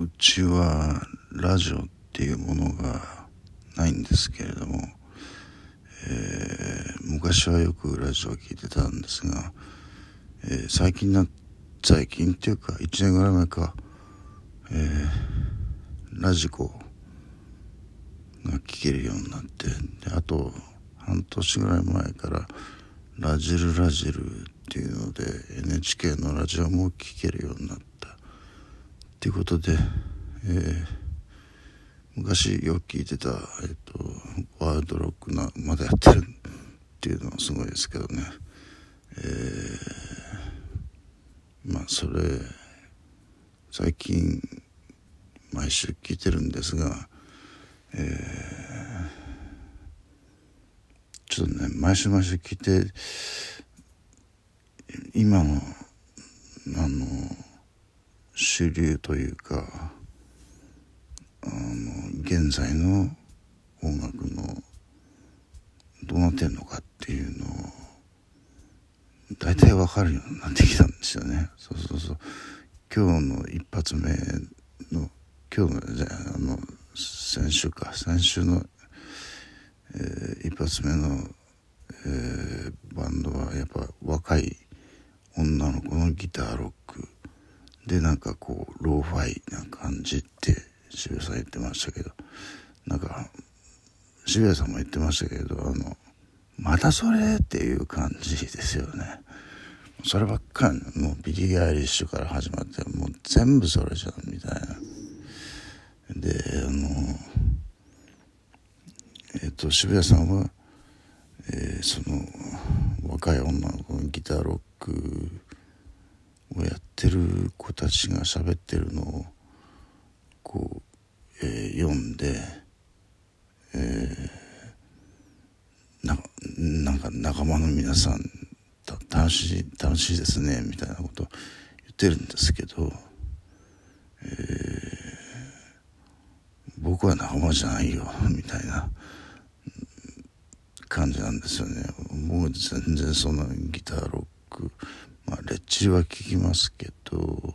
うちはラジオっていうものがないんですけれども、えー、昔はよくラジオを聞いてたんですが、えー、最近な最近っていうか1年ぐらい前か、えー、ラジコが聞けるようになってであと半年ぐらい前からラジルラジルっていうので NHK のラジオも聴けるようになったっていうことで、えー、昔よく聞いてた、えーと、ワールドロックなまだやってるっていうのはすごいですけどね、えー、まあそれ最近毎週聞いてるんですが、えー、ちょっとね毎週毎週聞いて今のあの主流というかあの現在の音楽のどうなってんのかっていうのを大体わかるようになってきたんですよね。そうそうそう。今日の一発目の今日のじゃあの先週か。先週の、えー、一発目の、えー、バンドはやっぱ若い女の子のギターロック。でなんかこうローファイな感じって渋谷さん言ってましたけどなんか渋谷さんも言ってましたけどあのまたそれっていう感じですよね。そればっかりもうビリー・アイリッシュから始まってもう全部それじゃんみたいな。であのえっ、と渋谷さんは、えー、その若い女の子のギターロックをやってる子たちが喋ってるのをこう、えー、読んで、えー、ななんか仲間の皆さん楽しい楽しいですねみたいなこと言ってるんですけど、えー、僕は仲間じゃないよみたいな感じなんですよね。僕全然そんなギターロッレッチリは聞きますけど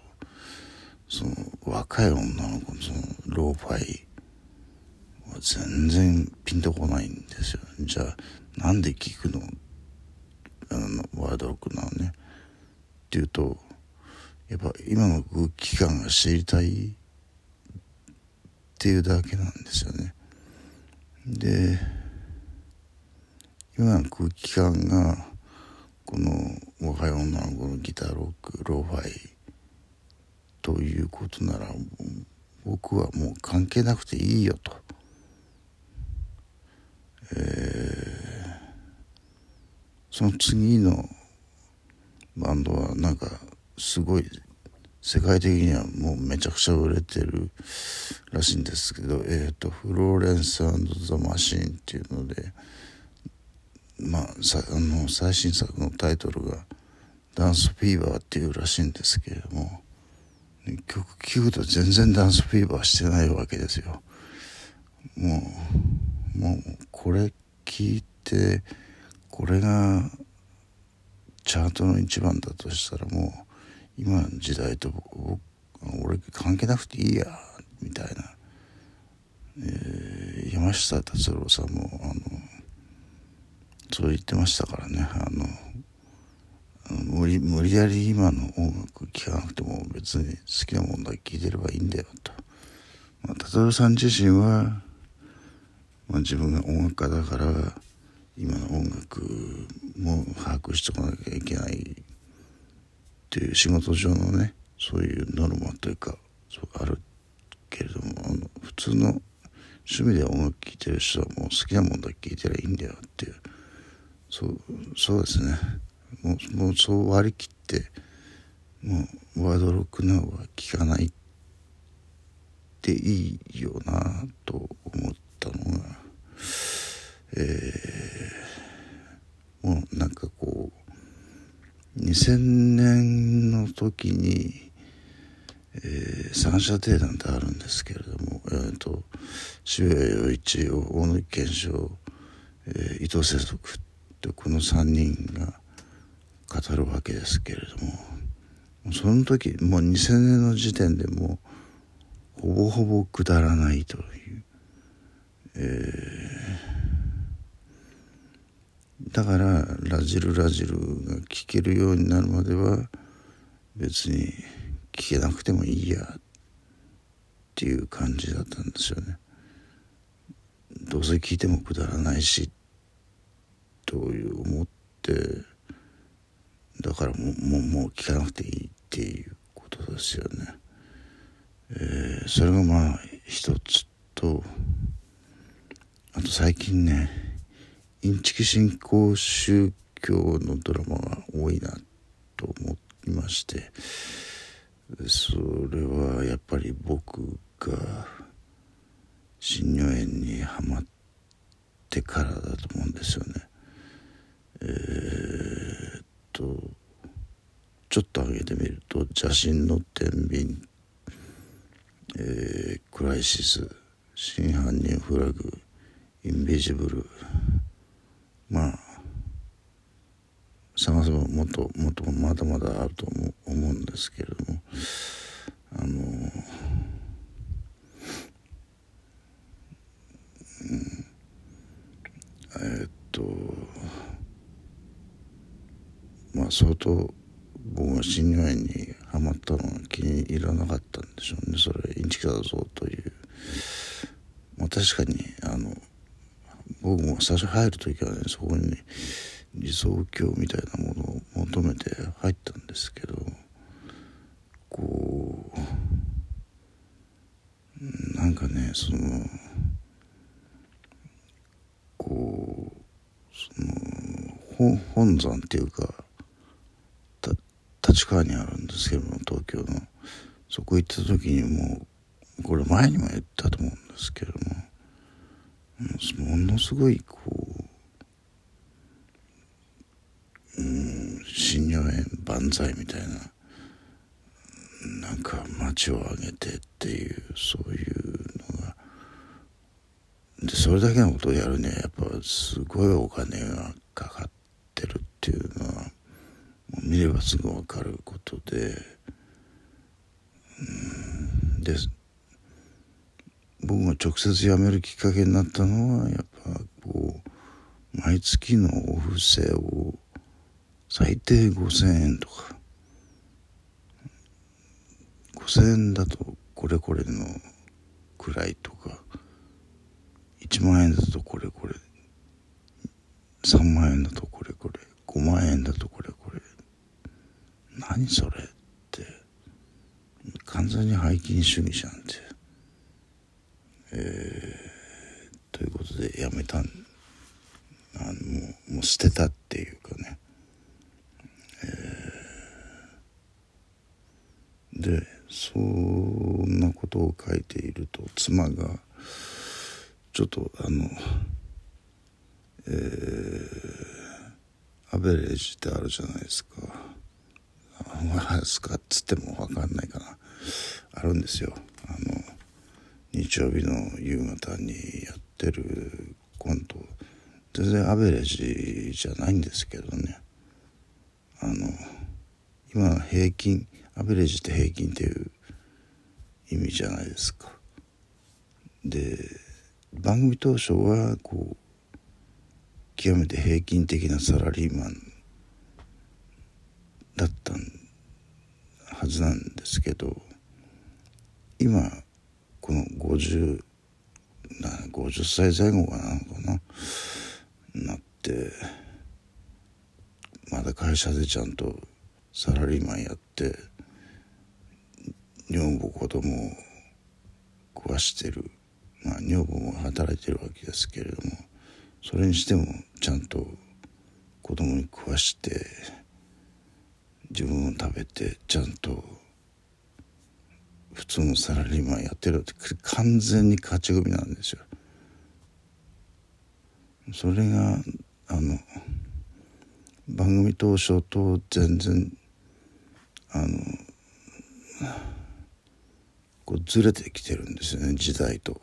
その若い女の子のそのローファイは全然ピンとこないんですよじゃあなんで聞くの？あのワードロックなのね。っていうとやっぱ今の空気感が知りたいっていうだけなんですよね。で今の空気感がこの若い女の子のギターロックローファイということなら僕はもう関係なくていいよと、えー、その次のバンドはなんかすごい世界的にはもうめちゃくちゃ売れてるらしいんですけど、えーと、フローレンスザ・マシーンっていうのでまあさあの最新作のタイトルが「ダンスフィーバー」っていうらしいんですけれども曲聴くと全然ダンスフィーバーしてないわけですよ。もうもうこれ聞いてこれがチャートの一番だとしたらもう今の時代と僕俺関係なくていいやみたいな、えー、山下達郎さんもあのそう言ってましたからねあの無理無理やり今の音楽聴かなくても別に好きなもんだけ聴いてればいいんだよと。まあ、達郎さん自身は、まあ、自分が音楽家だから今の音楽も把握しておかなきゃいけないっていう仕事上のねそういうノルマというかそうあるけれどもあの普通の趣味で音楽聴いてる人はもう好きなもんだけ聴いてりゃいいんだよっていうそうそうですね。もうもうそう割り切ってもうワードロックナウは聞かないっていいよなと思ったのがえー、もうなんかこう2000年の時に、えー、三者定談ってあるんですけれども、えーと、渋谷陽一大野健章、えー、伊藤世俗ってこの3人が語るわけですけれどもその時もう2000年の時点でもうほぼほぼくだらないという、えー、だからラジルラジルが聴けるようになるまでは別に聞けなくてもいいやっていう感じだったんですよね。どうせ聞いてもくだらないしという思ってだからもうもうもう聞かなくていいっていうことですよね。えー、それがまあ一つとあと最近ねインチキ信仰宗教のドラマが多いなと思いましてそれはやっぱり僕が新如園にはまってからだと思うんですよね。え、っとちょっと上げてみると「邪神の天秤」えー「クライシス」「真犯人フラグ」「インビジブル」まあ探せばもっともっとまだまだあると思うんですけれども。あのうんえー、っとまあ相当僕は新入園にはまったのが気に入らなかったんでしょうね。それインチキだぞという。まあ確かにあの僕も最初入る時はねそこに、ね、理想郷みたいなものを求めて入ったんですけどこうなんかねそのこうその本山っていうか立川にあるんですけども東京の。そこ行った時にもうこれ前にも言ったと思うんですけども。ものすごいこううん新入園万歳みたいな。なんか街を挙げてっていうそういうのが。でそれだけのことをやるにはやっぱすごいお金がかかってるっていうのは見ればすぐ分かることでで僕が直接辞めるきっかけになったのはやっぱこう毎月のお布施を最低5,000円とか。5,000円だとこれこれのくらいとか。1万円だとこれこれ。3万円だとこれこれ。5万円だとこれこれ何それって完全に背筋主義じゃんって。えー、ということでやめたん。あのもうもう捨てたっていうかね、えー、でそんなことを書いていると妻がちょっとあのえー、アベレージってあるじゃないですか。何ですかっつっても分かんないかな。あるんですよ。あの日曜日の夕方にやってるコント。全然アベレージじゃないんですけどね。あの今平均アベレージって平均っていう意味じゃないですか。で番組当初はこう極めて平均的なサラリーマンだったんはずなんですけど今この50な50歳前後かなのかななってまだ会社でちゃんとサラリーマンやって女房子供を食わしてるまあ女房も働いてるわけですけれどもそれにしてもちゃんと子供に食わして自分を食べてちゃんと普通のサラリーマンやってるって完全に勝ち組なんですよ。それがあの番組当初と全然あのこうずれてきてるんですよね時代と。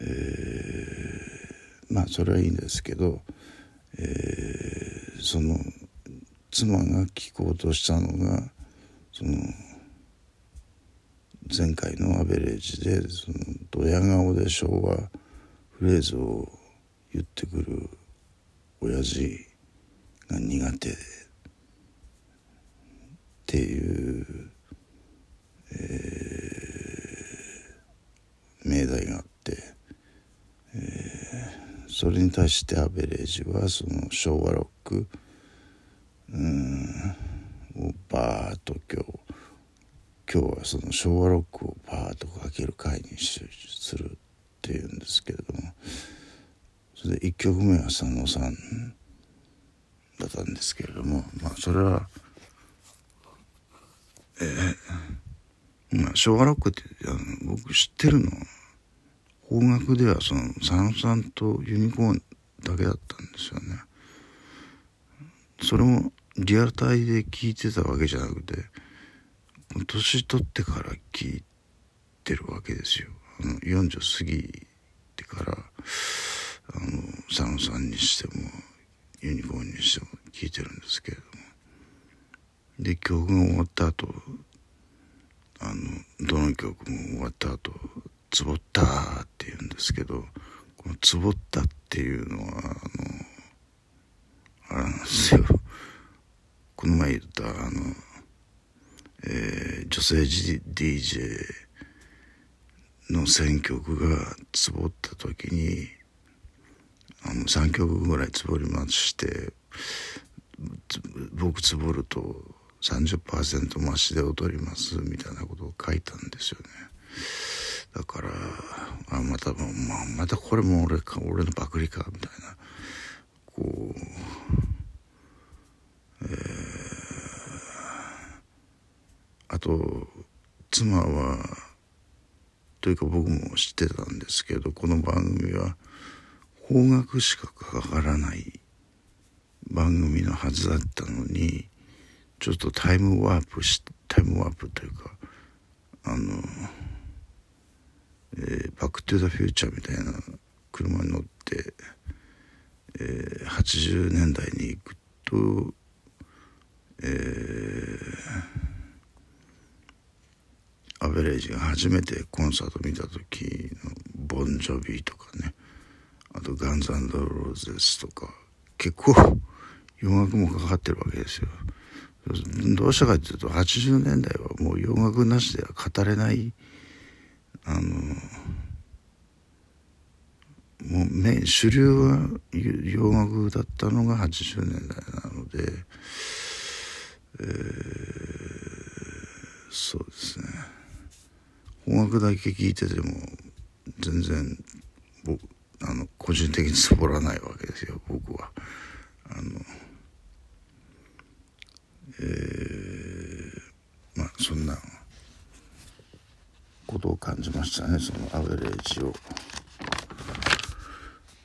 えー、まあそれはいいんですけど、えー、その妻が聞こうとしたのがその前回のアベレージでそのドヤ顔で昭和フレーズを言ってくる親父が苦手っていう、えー、命題があって、それに対してアベレージはその昭和ロックうんをバーッと今日今日はその昭和ロックをバーッとかける回にするっていうんですけれどもそれで1曲目は佐野さんだったんですけれどもまあそれはえー、まあ昭和ロックってあの僕知ってるの邦楽ではその佐野さんとユニコーンだけだったんですよね。それもリアルタイで聞いてたわけじゃなくて年取ってから聞いてるわけですよ。あの40過ぎてからあの佐野さんにしてもユニコーンにしても聞いてるんですけれども。で曲が終わった後あのどの曲も終わった後「つぼった」っですけどこの「つぼった」っていうのはあのあれなんですよ。この前言ったあの、えー、女性 DJ の選曲がつぼった時にあの3曲ぐらいつぼりまして僕つぼると30%増しで踊りますみたいなことを書いたんですよね。だからあまた、まあ、またこれも俺か俺のパクリかみたいな。こうえー、あと妻はというか僕も知ってたんですけどこの番組は邦楽しかかからない番組のはずだったのにちょっとタイムワープしタイムワープというかあの、えー、バック・トゥ・ザ・フューチャーみたいな車に乗って、えー、80年代に行くと、えー、アベレージが初めてコンサート見た時のボンジョビーとかねあとガンズローゼスとか結構洋楽もかかってるわけですよ。どうしたかっていうと80年代はもう洋楽なしでは語れないあのもうメ主流は洋楽だったのが80年代なので、えー、そうですね邦楽だけ聴いてても全然僕あの個人的につぼらないわけですよ僕は。あのえー、まあそんなことを感じましたねそのアベレージを、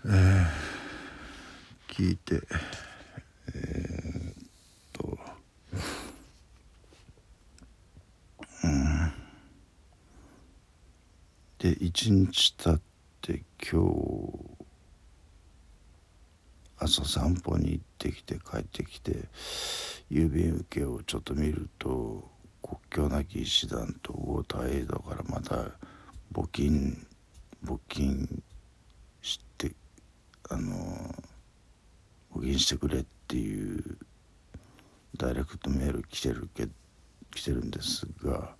えー、聞いてえー、っとうん。で一日経って今日朝散歩に行ってきて帰ってきて郵便受けをちょっと見ると国境なき医師団とウォーターエイドからまた募金募金してあの募金してくれっていうダイレクトメール来てるけ来てるんですが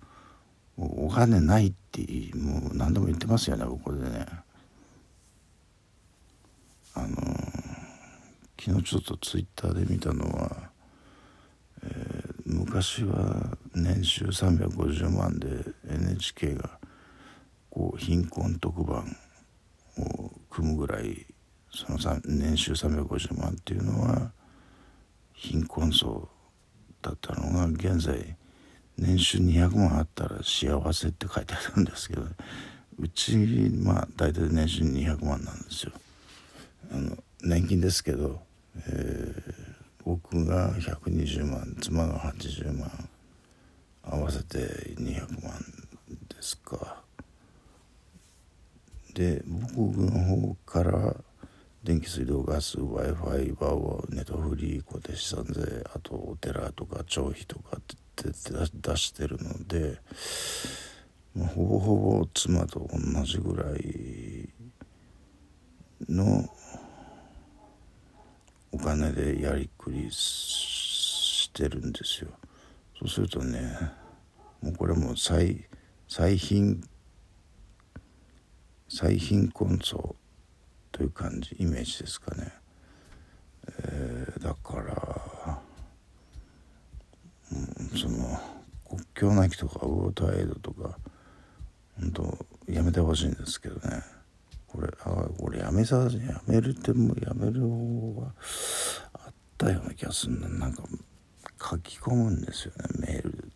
お金ないってもう何度も言ってますよねここでね。あの昨日ちょっとツイッターで見たのは、昔は年収350万で NHK がこう貧困特番を組むぐらいその年収350万っていうのは貧困層だったのが現在年収200万あったら幸せって書いてあるんですけどうちまあ大体年収200万なんですよ。あの年金ですけど、えー僕が120万妻が80万合わせて200万ですか。で僕の方から電気水道ガス w i f i バーネットフリー固定資産税あとお寺とか町費とかって出してるのでまあ、ほぼほぼ妻と同じぐらいのお金でやりくりしてるんですよ。そうするとねもうこれも最最貧最貧困層という感じイメージですかね、えー、だから、うん、その国境なきとかウォーターエイドとか本当やめてほしいんですけどね。これあこれやめさやめるってもうやめる方法があったような気がするな。なんか書き込むんですよね。メール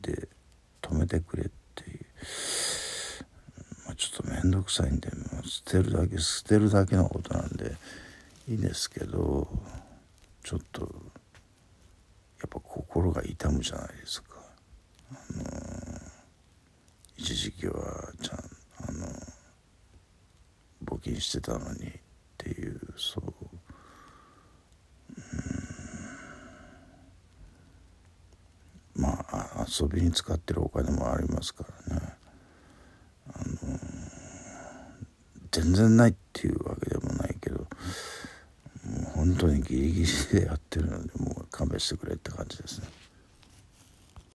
で止めてくれっていう、まあ、ちょっと面倒くさいんでもう捨てるだけ捨てるだけのことなんでいいですけどちょっとやっぱ心が痛むじゃないですか。あのー、一時期はちゃん募金してたのにっていうそう。まあ遊びに使ってるお金もありますからね。あの全然ないっていうわけでもないけどもう本当にギリギリでやってるのでもう勘弁してくれって感じですね。